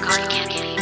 Mark Candy.